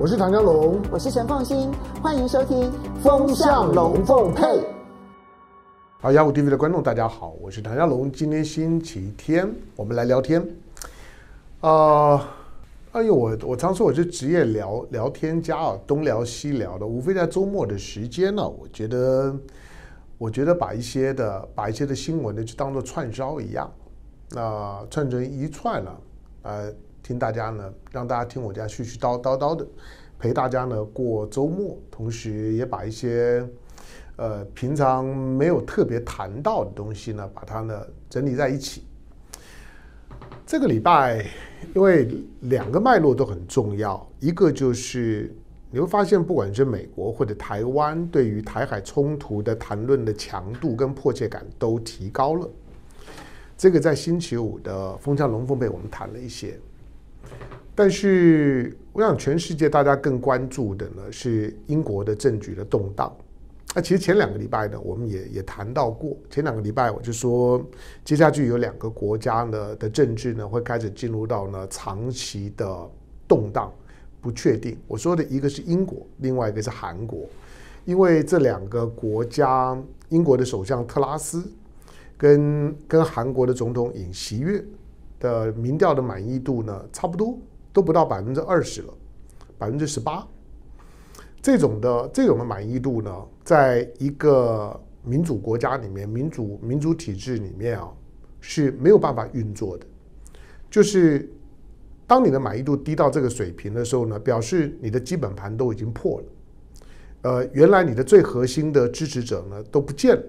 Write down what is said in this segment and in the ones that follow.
我是唐江龙，我是陈凤新，欢迎收听《风向龙凤配》。好，雅虎 TV 的观众大家好，我是唐家龙。今天星期天，我们来聊天。啊、呃，哎呦，我我常说我是职业聊聊天家啊，东聊西聊的，无非在周末的时间呢，我觉得，我觉得把一些的把一些的新闻呢，就当做串烧一样，那、呃、串成一串了，呃。听大家呢，让大家听我家絮絮叨叨叨的，陪大家呢过周末，同时也把一些呃平常没有特别谈到的东西呢，把它呢整理在一起。这个礼拜，因为两个脉络都很重要，一个就是你会发现，不管是美国或者台湾，对于台海冲突的谈论的强度跟迫切感都提高了。这个在星期五的风向龙凤配我们谈了一些。但是，我想全世界大家更关注的呢是英国的政局的动荡。那其实前两个礼拜呢，我们也也谈到过。前两个礼拜我就说，接下去有两个国家呢的政治呢会开始进入到呢长期的动荡、不确定。我说的一个是英国，另外一个是韩国，因为这两个国家，英国的首相特拉斯跟跟韩国的总统尹锡悦的民调的满意度呢差不多。都不到百分之二十了，百分之十八，这种的这种的满意度呢，在一个民主国家里面，民主民主体制里面啊，是没有办法运作的。就是当你的满意度低到这个水平的时候呢，表示你的基本盘都已经破了。呃，原来你的最核心的支持者呢都不见了，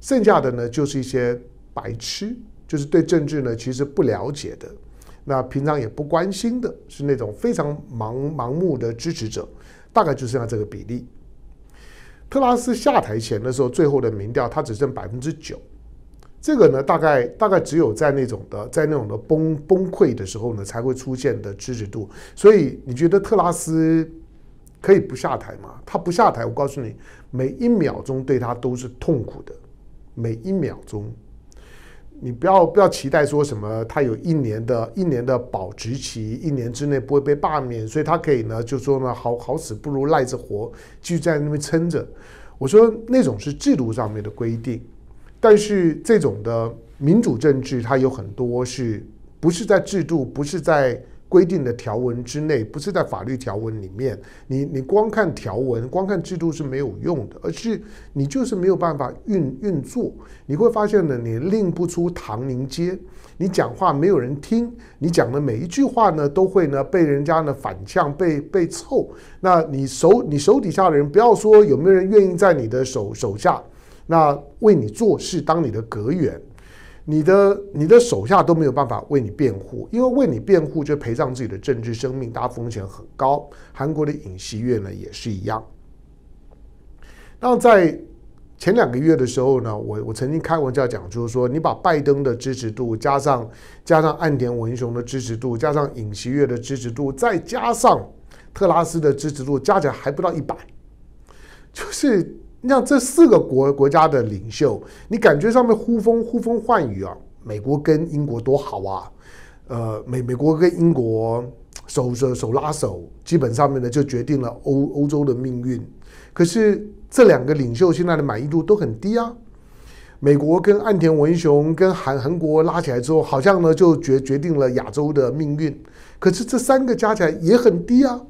剩下的呢就是一些白痴，就是对政治呢其实不了解的。那平常也不关心的是那种非常盲盲目的支持者，大概就剩下这个比例。特拉斯下台前的时候，最后的民调他只剩百分之九，这个呢，大概大概只有在那种的在那种的崩崩溃的时候呢，才会出现的支持度。所以你觉得特拉斯可以不下台吗？他不下台，我告诉你，每一秒钟对他都是痛苦的，每一秒钟。你不要不要期待说什么，他有一年的一年的保质期，一年之内不会被罢免，所以他可以呢，就说呢，好好死不如赖着活，继续在那边撑着。我说那种是制度上面的规定，但是这种的民主政治，它有很多是不是在制度，不是在。规定的条文之内，不是在法律条文里面。你你光看条文，光看制度是没有用的，而是你就是没有办法运运作。你会发现呢，你令不出唐宁街，你讲话没有人听，你讲的每一句话呢，都会呢被人家呢反呛，被被凑。那你手你手底下的人，不要说有没有人愿意在你的手手下，那为你做事，当你的阁员。你的你的手下都没有办法为你辩护，因为为你辩护就赔上自己的政治生命，大家风险很高。韩国的尹锡悦呢也是一样。那在前两个月的时候呢，我我曾经开玩笑讲，就是说你把拜登的支持度加上加上岸田文雄的支持度，加上尹锡悦的支持度，再加上特拉斯的支持度，加起来还不到一百，就是。像这四个国国家的领袖，你感觉上面呼风呼风唤雨啊，美国跟英国多好啊，呃，美美国跟英国手手手拉手，基本上面呢就决定了欧欧洲的命运。可是这两个领袖现在的满意度都很低啊，美国跟岸田文雄跟韩韩国拉起来之后，好像呢就决决定了亚洲的命运。可是这三个加起来也很低啊。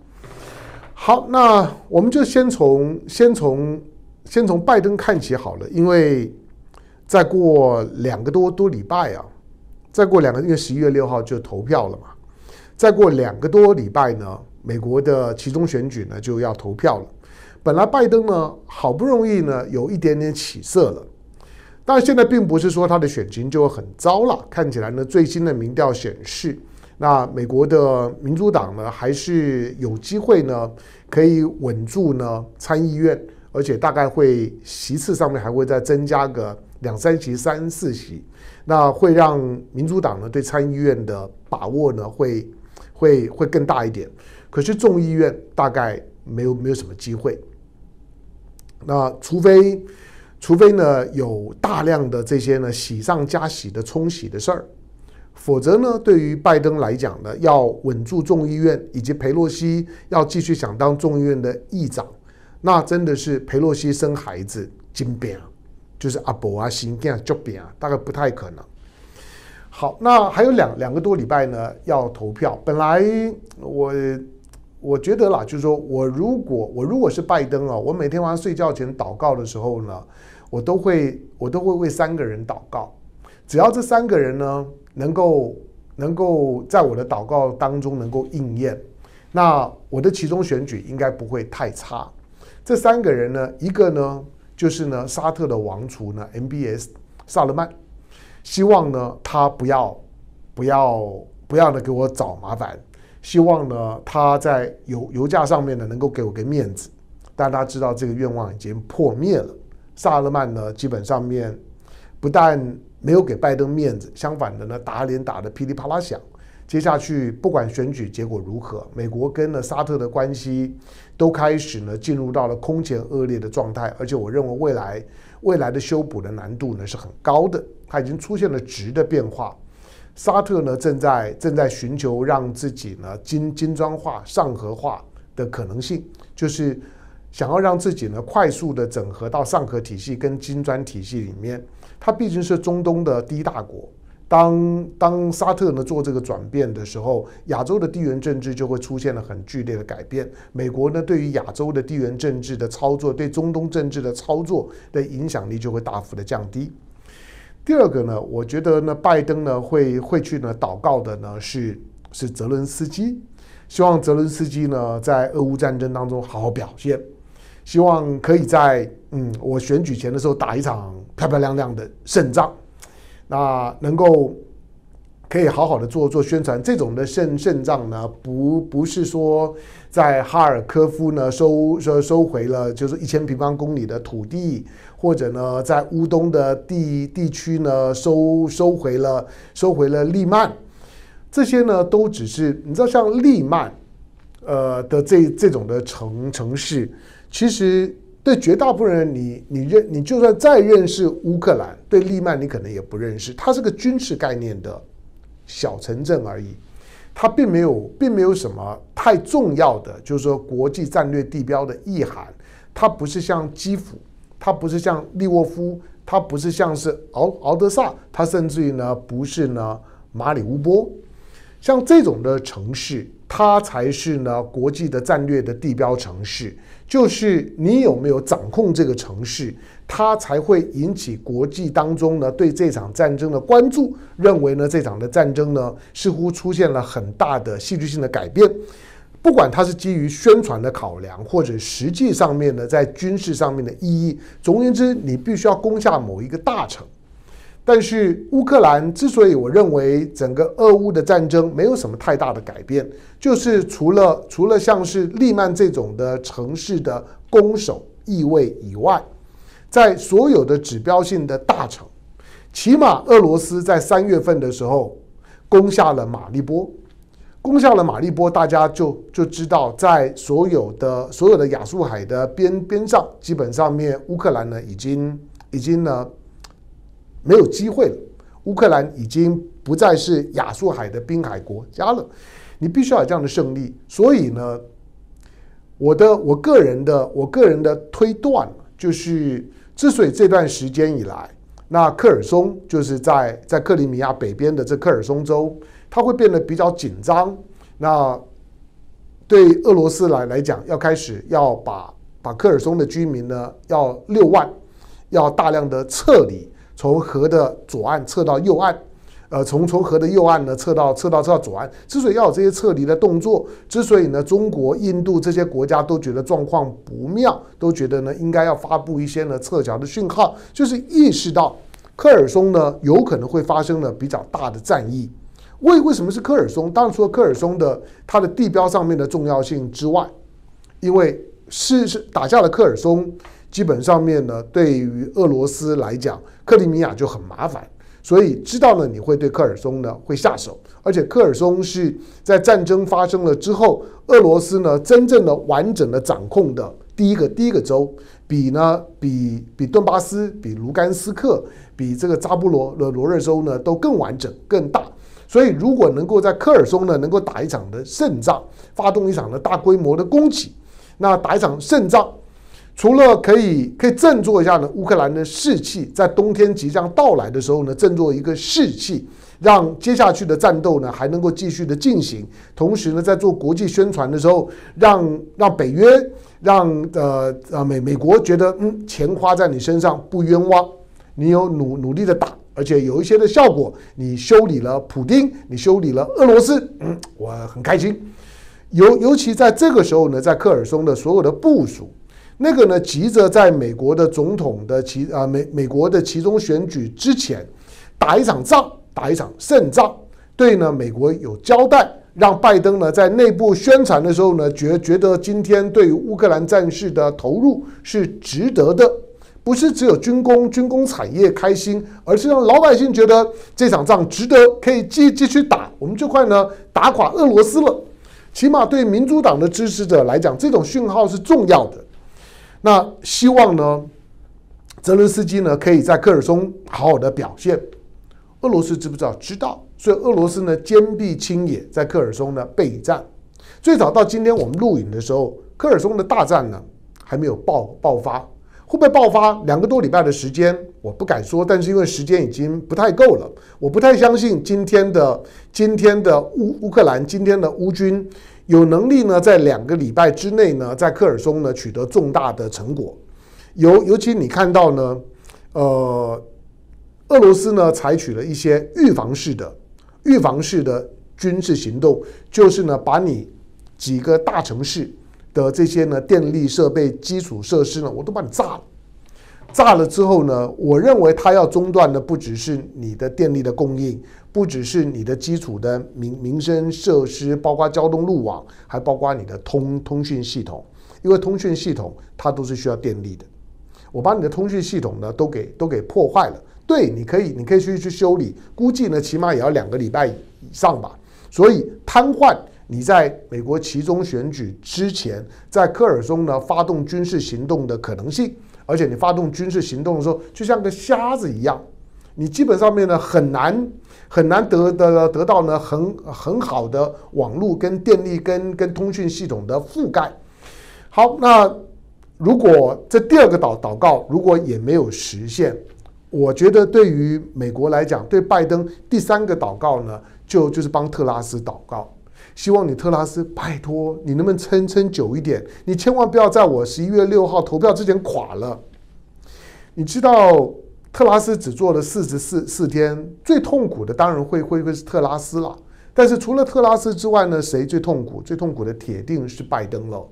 好，那我们就先从先从。先从拜登看起好了，因为再过两个多多礼拜啊，再过两个，因为十一月六号就投票了嘛，再过两个多礼拜呢，美国的其中选举呢就要投票了。本来拜登呢好不容易呢有一点点起色了，但现在并不是说他的选情就很糟了。看起来呢，最新的民调显示，那美国的民主党呢还是有机会呢可以稳住呢参议院。而且大概会席次上面还会再增加个两三席、三四席，那会让民主党呢对参议院的把握呢会会会更大一点。可是众议院大概没有没有什么机会。那除非除非呢有大量的这些呢喜上加喜的冲喜的事儿，否则呢，对于拜登来讲呢，要稳住众议院以及佩洛西要继续想当众议院的议长，那真的是裴洛西生孩子金变，就是阿伯啊，新变就边啊，大概不太可能。好，那还有两两个多礼拜呢，要投票。本来我我觉得啦，就是说我如果我如果是拜登啊，我每天晚上睡觉前祷告的时候呢，我都会我都会为三个人祷告，只要这三个人呢。能够能够在我的祷告当中能够应验，那我的其中选举应该不会太差。这三个人呢，一个呢就是呢沙特的王储呢 MBS 萨勒曼，希望呢他不要不要不要呢给我找麻烦，希望呢他在油油价上面呢能够给我个面子，但大家知道这个愿望已经破灭了。萨勒曼呢基本上面不但没有给拜登面子，相反的呢，打脸打得噼里啪啦响。接下去不管选举结果如何，美国跟了沙特的关系都开始呢进入到了空前恶劣的状态，而且我认为未来未来的修补的难度呢是很高的，它已经出现了质的变化。沙特呢正在正在寻求让自己呢金金砖化、上合化的可能性，就是想要让自己呢快速的整合到上合体系跟金砖体系里面。它毕竟是中东的第一大国，当当沙特呢做这个转变的时候，亚洲的地缘政治就会出现了很剧烈的改变。美国呢对于亚洲的地缘政治的操作，对中东政治的操作的影响力就会大幅的降低。第二个呢，我觉得呢，拜登呢会会去呢祷告的呢是是泽伦斯基，希望泽伦斯基呢在俄乌战争当中好好表现。希望可以在嗯，我选举前的时候打一场漂漂亮亮的胜仗，那能够可以好好的做做宣传。这种的胜胜仗呢，不不是说在哈尔科夫呢收收收回了就是一千平方公里的土地，或者呢在乌东的地地区呢收收回了收回了利曼，这些呢都只是你知道像利曼呃的这这种的城城市。其实，对绝大部分人，你你认你就算再认识乌克兰，对利曼你可能也不认识。它是个军事概念的小城镇而已，它并没有并没有什么太重要的，就是说国际战略地标的意涵。它不是像基辅，它不是像利沃夫，它不是像是敖敖德萨，它甚至于呢不是呢马里乌波，像这种的城市，它才是呢国际的战略的地标城市。就是你有没有掌控这个城市，它才会引起国际当中呢对这场战争的关注，认为呢这场的战争呢似乎出现了很大的戏剧性的改变。不管它是基于宣传的考量，或者实际上面的在军事上面的意义，总而言之，你必须要攻下某一个大城。但是乌克兰之所以我认为整个俄乌的战争没有什么太大的改变，就是除了除了像是利曼这种的城市的攻守意味以外，在所有的指标性的大城，起码俄罗斯在三月份的时候攻下了马利波，攻下了马利波，大家就就知道在所有的所有的亚速海的边边上，基本上面乌克兰呢已经已经呢。没有机会了，乌克兰已经不再是亚速海的滨海国家了。你必须要有这样的胜利。所以呢，我的我个人的我个人的推断就是，之所以这段时间以来，那科尔松就是在在克里米亚北边的这科尔松州，它会变得比较紧张。那对俄罗斯来来讲，要开始要把把科尔松的居民呢，要六万，要大量的撤离。从河的左岸撤到右岸，呃，从从河的右岸呢撤到撤到撤到左岸。之所以要有这些撤离的动作，之所以呢，中国、印度这些国家都觉得状况不妙，都觉得呢应该要发布一些呢撤侨的讯号，就是意识到科尔松呢有可能会发生了比较大的战役。为为什么是科尔松？当然除了科尔松的它的地标上面的重要性之外，因为是是打下了科尔松。基本上面呢，对于俄罗斯来讲，克里米亚就很麻烦，所以知道呢，你会对科尔松呢会下手，而且科尔松是在战争发生了之后，俄罗斯呢真正的完整的掌控的第一个第一个州，比呢比比顿巴斯、比卢甘斯克、比这个扎波罗的罗热州呢都更完整更大，所以如果能够在科尔松呢，能够打一场的胜仗，发动一场的大规模的攻击，那打一场胜仗，除了可以可以振作一下呢乌克兰的士气，在冬天即将到来的时候呢，振作一个士气，让接下去的战斗呢还能够继续的进行。同时呢，在做国际宣传的时候，让让北约，让呃呃美美国觉得嗯钱花在你身上不冤枉，你有努努力的打。而且有一些的效果，你修理了普丁，你修理了俄罗斯，嗯，我很开心。尤尤其在这个时候呢，在科尔松的所有的部署，那个呢急着在美国的总统的其啊美美国的其中选举之前打一场仗，打一场胜仗，对呢美国有交代，让拜登呢在内部宣传的时候呢觉觉得今天对乌克兰战事的投入是值得的。不是只有军工、军工产业开心，而是让老百姓觉得这场仗值得，可以继继续打。我们就快呢打垮俄罗斯了。起码对民主党的支持者来讲，这种讯号是重要的。那希望呢，泽伦斯基呢可以在科尔松好好的表现。俄罗斯知不知道？知道。所以俄罗斯呢坚壁清野，在科尔松呢备战。最早到今天我们录影的时候，科尔松的大战呢还没有爆爆发。会不会爆发？两个多礼拜的时间，我不敢说。但是因为时间已经不太够了，我不太相信今天的今天的乌乌克兰今天的乌军有能力呢，在两个礼拜之内呢，在科尔松呢取得重大的成果。尤尤其你看到呢，呃，俄罗斯呢采取了一些预防式的预防式的军事行动，就是呢把你几个大城市。的这些呢，电力设备、基础设施呢，我都把你炸了。炸了之后呢，我认为它要中断的不只是你的电力的供应，不只是你的基础的民民生设施，包括交通路网，还包括你的通通讯系统，因为通讯系统它都是需要电力的。我把你的通讯系统呢都给都给破坏了。对，你可以你可以去去修理，估计呢起码也要两个礼拜以上吧。所以瘫痪。你在美国其中选举之前，在科尔松呢发动军事行动的可能性，而且你发动军事行动的时候，就像个瞎子一样，你基本上面呢很难很难得得得到呢很很好的网络跟电力跟跟通讯系统的覆盖。好，那如果这第二个祷祷告如果也没有实现，我觉得对于美国来讲，对拜登第三个祷告呢，就就是帮特拉斯祷告。希望你特拉斯，拜托你能不能撑撑久一点？你千万不要在我十一月六号投票之前垮了。你知道特拉斯只做了四十四四天，最痛苦的当然会会会是特拉斯了。但是除了特拉斯之外呢，谁最痛苦？最痛苦的铁定是拜登了。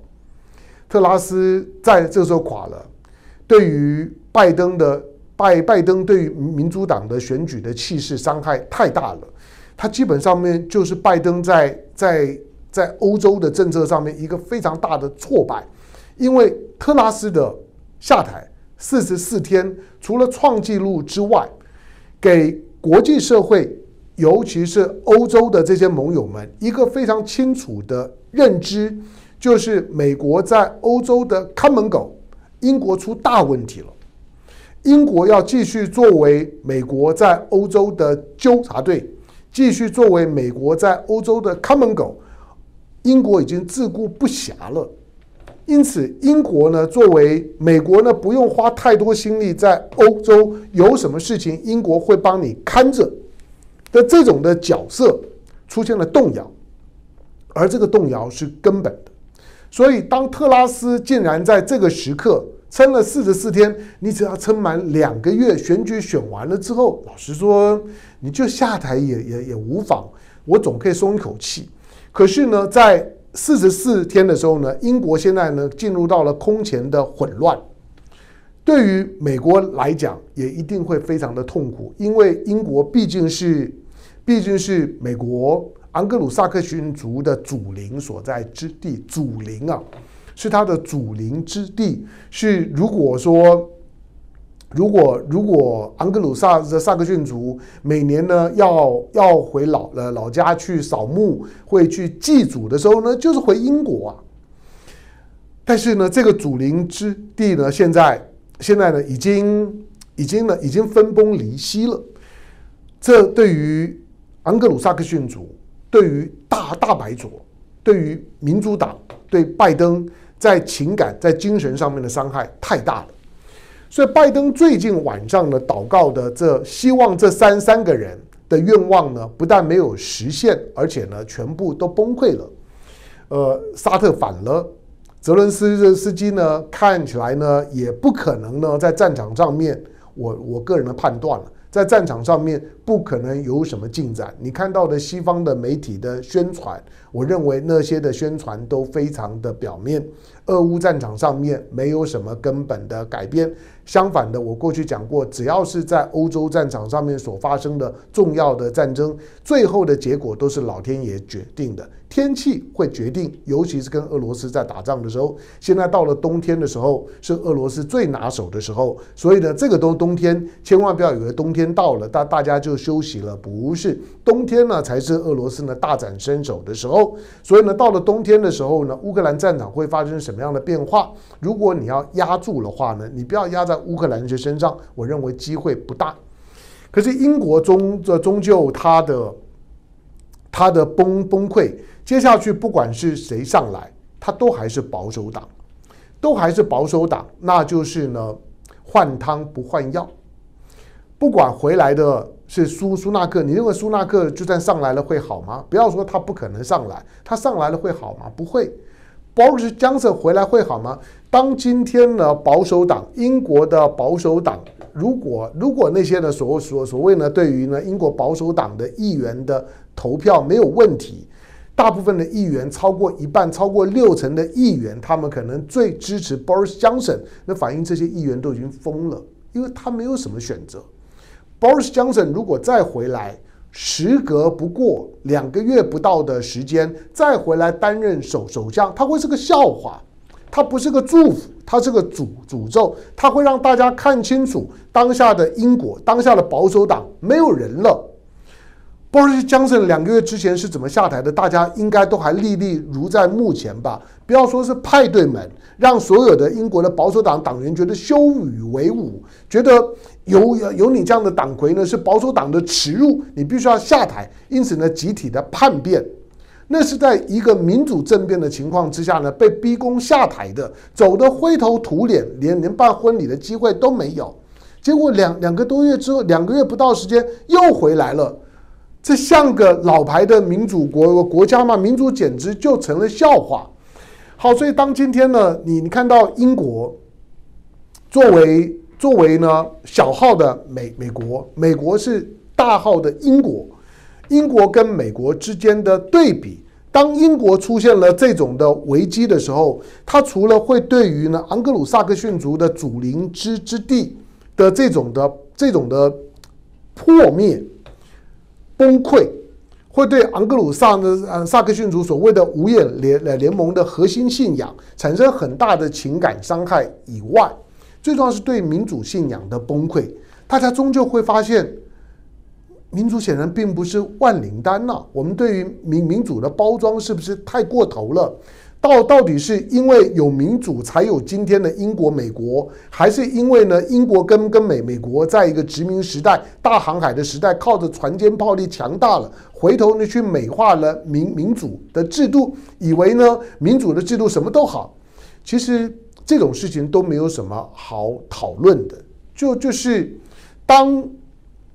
特拉斯在这时候垮了，对于拜登的拜拜登对于民主党的选举的气势伤害太大了。他基本上面就是拜登在在在欧洲的政策上面一个非常大的挫败，因为特拉斯的下台四十四天，除了创纪录之外，给国际社会，尤其是欧洲的这些盟友们一个非常清楚的认知，就是美国在欧洲的看门狗，英国出大问题了，英国要继续作为美国在欧洲的纠察队。继续作为美国在欧洲的看门狗，英国已经自顾不暇了。因此，英国呢，作为美国呢，不用花太多心力在欧洲，有什么事情，英国会帮你看着的这种的角色出现了动摇，而这个动摇是根本的。所以，当特拉斯竟然在这个时刻撑了四十四天，你只要撑满两个月，选举选完了之后，老实说。你就下台也也也无妨，我总可以松一口气。可是呢，在四十四天的时候呢，英国现在呢进入到了空前的混乱。对于美国来讲，也一定会非常的痛苦，因为英国毕竟是毕竟是美国盎格鲁撒克逊族的祖灵所在之地，祖灵啊，是他的祖灵之地。是如果说。如果如果盎格鲁萨萨克逊族每年呢要要回老呃老家去扫墓，会去祭祖的时候呢，就是回英国啊。但是呢，这个祖灵之地呢，现在现在呢已经已经呢已经分崩离析了。这对于昂格鲁萨克逊族对于大大白左，对于民主党，对拜登在情感、在精神上面的伤害太大了。所以，拜登最近晚上呢祷告的这希望这三三个人的愿望呢，不但没有实现，而且呢全部都崩溃了。呃，沙特反了。泽伦斯斯基呢，看起来呢，也不可能呢，在战场上面，我我个人的判断了，在战场上面不可能有什么进展。你看到的西方的媒体的宣传，我认为那些的宣传都非常的表面。俄乌战场上面没有什么根本的改变。相反的，我过去讲过，只要是在欧洲战场上面所发生的重要的战争，最后的结果都是老天爷决定的。天气会决定，尤其是跟俄罗斯在打仗的时候。现在到了冬天的时候，是俄罗斯最拿手的时候。所以呢，这个冬冬天千万不要以为冬天到了，大大家就休息了，不是。冬天呢，才是俄罗斯呢大展身手的时候。所以呢，到了冬天的时候呢，乌克兰战场会发生什么样的变化？如果你要压住的话呢，你不要压在乌克兰人身上，我认为机会不大。可是英国终这终究它的它的崩崩溃。接下去不管是谁上来，他都还是保守党，都还是保守党，那就是呢换汤不换药。不管回来的是苏苏纳克，你认为苏纳克就算上来了会好吗？不要说他不可能上来，他上来了会好吗？不会。Boris Johnson 回来会好吗？当今天呢保守党，英国的保守党，如果如果那些呢所所所谓呢对于呢英国保守党的议员的投票没有问题。大部分的议员超过一半，超过六成的议员，他们可能最支持 Boris Johnson。那反映这些议员都已经疯了，因为他没有什么选择。Boris Johnson 如果再回来，时隔不过两个月不到的时间，再回来担任首首相，他会是个笑话。他不是个祝福，他是个诅诅咒。他会让大家看清楚当下的英国，当下的保守党没有人了。Boris Johnson 两个月之前是怎么下台的？大家应该都还历历如在目前吧。不要说是派对门，让所有的英国的保守党党员觉得羞与为伍，觉得有有你这样的党魁呢是保守党的耻辱，你必须要下台。因此呢，集体的叛变，那是在一个民主政变的情况之下呢，被逼宫下台的，走得灰头土脸，连连办婚礼的机会都没有。结果两两个多月之后，两个月不到时间又回来了。这像个老牌的民主国国家吗？民主简直就成了笑话。好，所以当今天呢，你你看到英国作为作为呢小号的美美国，美国是大号的英国，英国跟美国之间的对比，当英国出现了这种的危机的时候，它除了会对于呢昂格鲁萨克逊族的祖灵之之地的这种的这种的破灭。崩溃会对昂格鲁萨的呃萨克逊族所谓的五眼联联盟的核心信仰产生很大的情感伤害以外，最重要是对民主信仰的崩溃。大家终究会发现，民主显然并不是万灵丹呐。我们对于民民主的包装是不是太过头了？到到底是因为有民主才有今天的英国、美国，还是因为呢英国跟跟美美国在一个殖民时代、大航海的时代，靠着船坚炮利强大了，回头呢去美化了民民主的制度，以为呢民主的制度什么都好，其实这种事情都没有什么好讨论的，就就是当。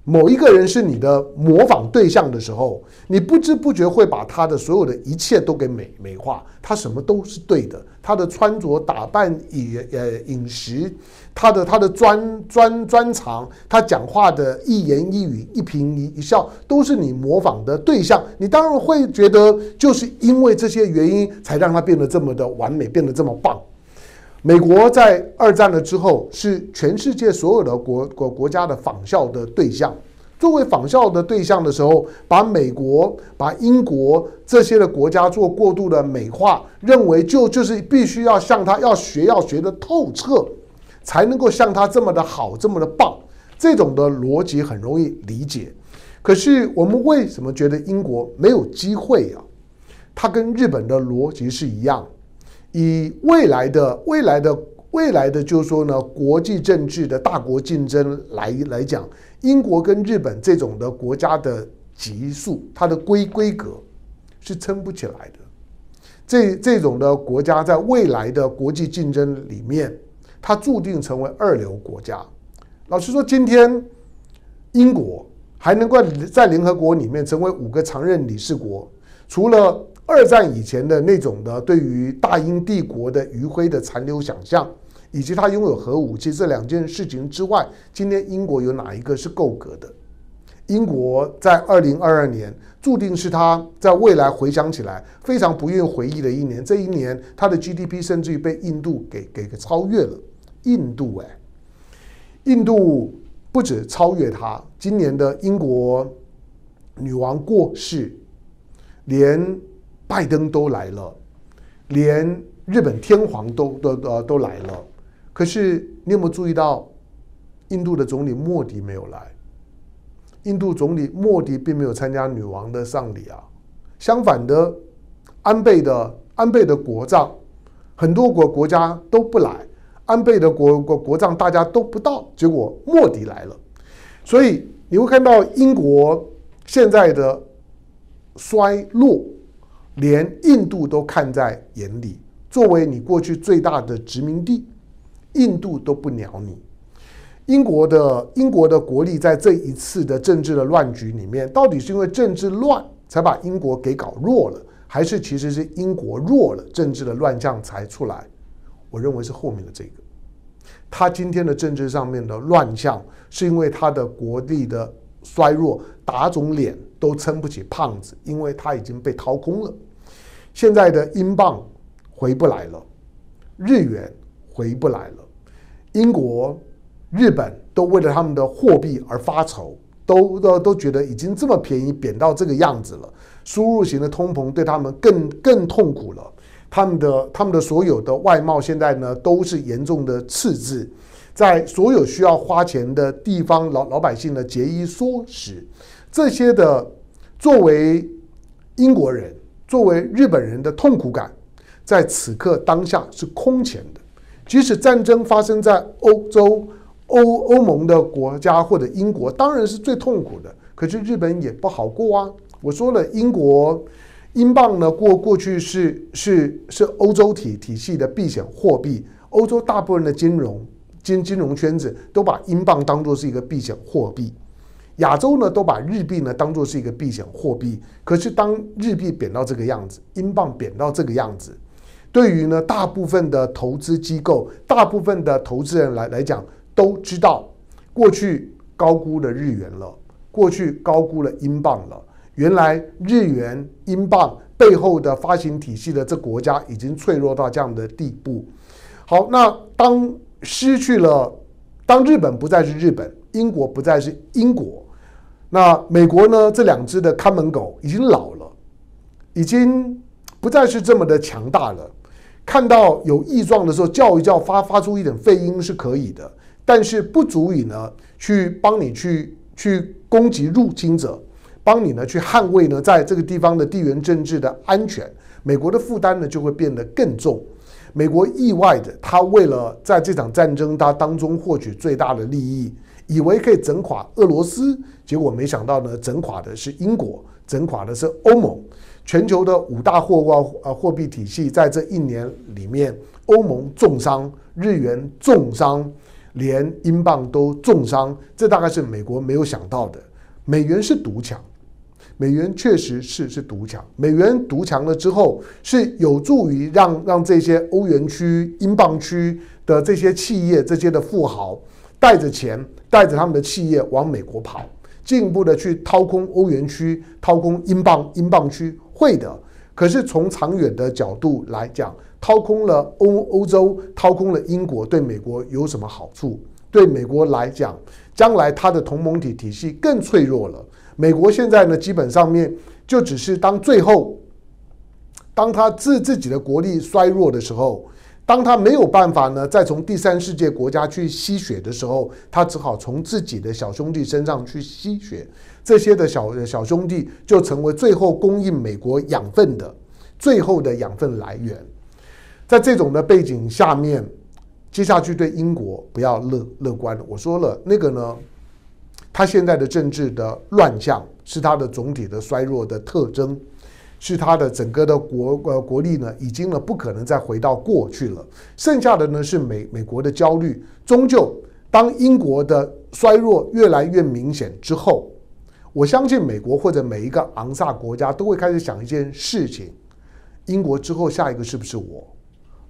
某一个人是你的模仿对象的时候，你不知不觉会把他的所有的一切都给美美化，他什么都是对的，他的穿着打扮、饮呃饮食，他的他的专专专长，他讲话的一言一语、一颦一笑，都是你模仿的对象。你当然会觉得，就是因为这些原因，才让他变得这么的完美，变得这么棒。美国在二战了之后，是全世界所有的国国国家的仿效的对象。作为仿效的对象的时候，把美国、把英国这些的国家做过度的美化，认为就就是必须要向他要学，要学的透彻，才能够像他这么的好，这么的棒。这种的逻辑很容易理解。可是我们为什么觉得英国没有机会啊？它跟日本的逻辑是一样。以未来的未来的未来的，就是说呢，国际政治的大国竞争来来讲，英国跟日本这种的国家的级数、它的规规格是撑不起来的。这这种的国家在未来的国际竞争里面，它注定成为二流国家。老实说，今天英国还能够在联合国里面成为五个常任理事国，除了二战以前的那种的对于大英帝国的余晖的残留想象，以及它拥有核武器这两件事情之外，今天英国有哪一个是够格的？英国在二零二二年注定是它在未来回想起来非常不愿回忆的一年。这一年，它的 GDP 甚至于被印度给给给超越了。印度哎，印度不止超越它，今年的英国女王过世，连。拜登都来了，连日本天皇都都呃都来了，可是你有没有注意到，印度的总理莫迪没有来？印度总理莫迪并没有参加女王的丧礼啊。相反的，安倍的安倍的国葬，很多国国家都不来，安倍的国国国葬大家都不到，结果莫迪来了，所以你会看到英国现在的衰落。连印度都看在眼里，作为你过去最大的殖民地，印度都不鸟你。英国的英国的国力在这一次的政治的乱局里面，到底是因为政治乱才把英国给搞弱了，还是其实是英国弱了，政治的乱象才出来？我认为是后面的这个。他今天的政治上面的乱象，是因为他的国力的衰弱，打肿脸都撑不起胖子，因为他已经被掏空了。现在的英镑回不来了，日元回不来了，英国、日本都为了他们的货币而发愁，都都都觉得已经这么便宜，贬到这个样子了。输入型的通膨对他们更更痛苦了，他们的他们的所有的外贸现在呢都是严重的赤字，在所有需要花钱的地方，老老百姓的节衣缩食，这些的作为英国人。作为日本人的痛苦感，在此刻当下是空前的。即使战争发生在欧洲、欧欧盟的国家或者英国，当然是最痛苦的。可是日本也不好过啊。我说了，英国英镑呢，过过去是是是欧洲体体系的避险货币，欧洲大部分的金融金金融圈子都把英镑当作是一个避险货币。亚洲呢，都把日币呢当做是一个避险货币。可是当日币贬到这个样子，英镑贬到这个样子，对于呢大部分的投资机构、大部分的投资人来来讲，都知道过去高估了日元了，过去高估了英镑了。原来日元、英镑背后的发行体系的这国家已经脆弱到这样的地步。好，那当失去了，当日本不再是日本，英国不再是英国。那美国呢？这两只的看门狗已经老了，已经不再是这么的强大了。看到有异状的时候叫一叫，发发出一点吠音是可以的，但是不足以呢去帮你去去攻击入侵者，帮你呢去捍卫呢在这个地方的地缘政治的安全。美国的负担呢就会变得更重。美国意外的，他为了在这场战争他当中获取最大的利益。以为可以整垮俄罗斯，结果没想到呢，整垮的是英国，整垮的是欧盟。全球的五大货币呃货币体系在这一年里面，欧盟重伤，日元重伤，连英镑都重伤。这大概是美国没有想到的。美元是独强，美元确实是是独强。美元独强了之后，是有助于让让这些欧元区、英镑区的这些企业、这些的富豪。带着钱，带着他们的企业往美国跑，进一步的去掏空欧元区、掏空英镑、英镑区，会的。可是从长远的角度来讲，掏空了欧欧洲，掏空了英国，对美国有什么好处？对美国来讲，将来它的同盟体体系更脆弱了。美国现在呢，基本上面就只是当最后，当他自自己的国力衰弱的时候。当他没有办法呢，再从第三世界国家去吸血的时候，他只好从自己的小兄弟身上去吸血。这些的小小兄弟就成为最后供应美国养分的最后的养分来源。在这种的背景下面，接下去对英国不要乐乐观了。我说了，那个呢，他现在的政治的乱象，是他的总体的衰弱的特征，是它的整个的国呃国力呢，已经呢不可能再回到过去了。剩下的呢是美美国的焦虑。终究，当英国的衰弱越来越明显之后，我相信美国或者每一个昂萨国家都会开始想一件事情：英国之后下一个是不是我？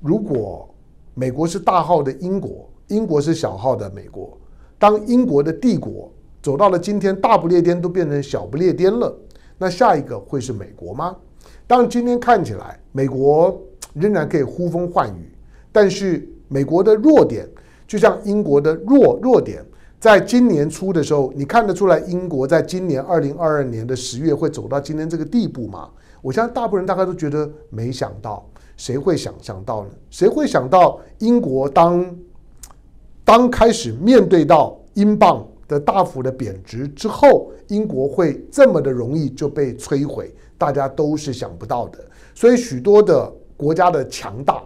如果美国是大号的英国，英国是小号的美国，当英国的帝国走到了今天，大不列颠都变成小不列颠了，那下一个会是美国吗？当然，今天看起来美国仍然可以呼风唤雨，但是美国的弱点就像英国的弱弱点，在今年初的时候，你看得出来英国在今年二零二二年的十月会走到今天这个地步吗？我相信大部分人大概都觉得没想到。谁会想象到呢？谁会想到英国当当开始面对到英镑的大幅的贬值之后，英国会这么的容易就被摧毁？大家都是想不到的。所以许多的国家的强大，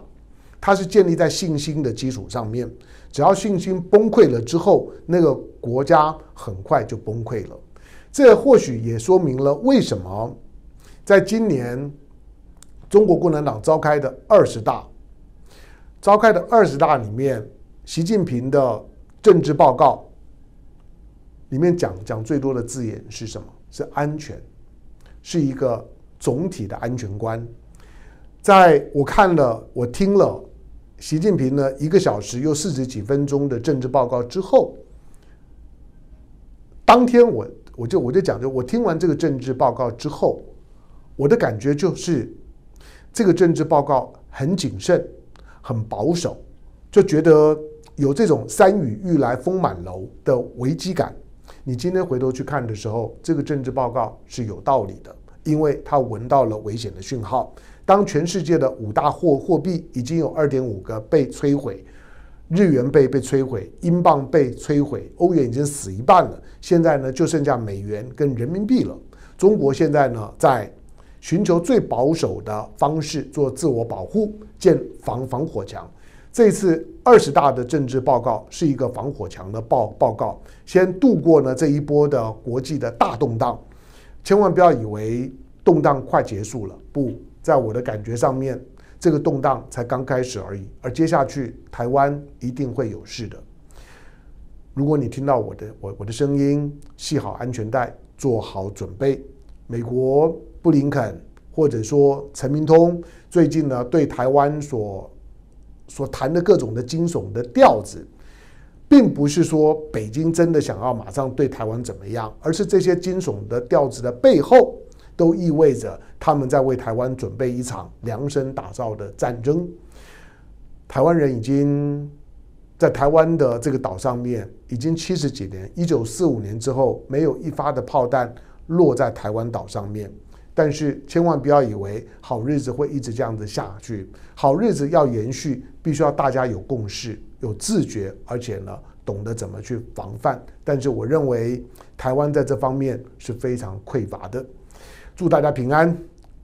它是建立在信心的基础上面。只要信心崩溃了之后，那个国家很快就崩溃了。这或许也说明了为什么在今年。中国共产党召开的二十大，召开的二十大里面，习近平的政治报告里面讲讲最多的字眼是什么？是安全，是一个总体的安全观。在我看了、我听了习近平呢一个小时又四十几分钟的政治报告之后，当天我我就我就讲，就我听完这个政治报告之后，我的感觉就是。这个政治报告很谨慎，很保守，就觉得有这种“山雨欲来风满楼”的危机感。你今天回头去看的时候，这个政治报告是有道理的，因为它闻到了危险的讯号。当全世界的五大货货币已经有二点五个被摧毁，日元被被摧毁，英镑被摧毁，欧元已经死一半了，现在呢就剩下美元跟人民币了。中国现在呢在。寻求最保守的方式做自我保护，建防防火墙。这次二十大的政治报告是一个防火墙的报报告，先度过呢这一波的国际的大动荡。千万不要以为动荡快结束了，不在我的感觉上面，这个动荡才刚开始而已。而接下去台湾一定会有事的。如果你听到我的我我的声音，系好安全带，做好准备。美国。布林肯或者说陈明通最近呢，对台湾所所谈的各种的惊悚的调子，并不是说北京真的想要马上对台湾怎么样，而是这些惊悚的调子的背后，都意味着他们在为台湾准备一场量身打造的战争。台湾人已经在台湾的这个岛上面已经七十几年，一九四五年之后，没有一发的炮弹落在台湾岛上面。但是千万不要以为好日子会一直这样子下去，好日子要延续，必须要大家有共识、有自觉，而且呢懂得怎么去防范。但是我认为台湾在这方面是非常匮乏的。祝大家平安，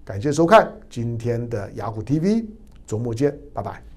感谢收看今天的雅虎 TV，周末见，拜拜。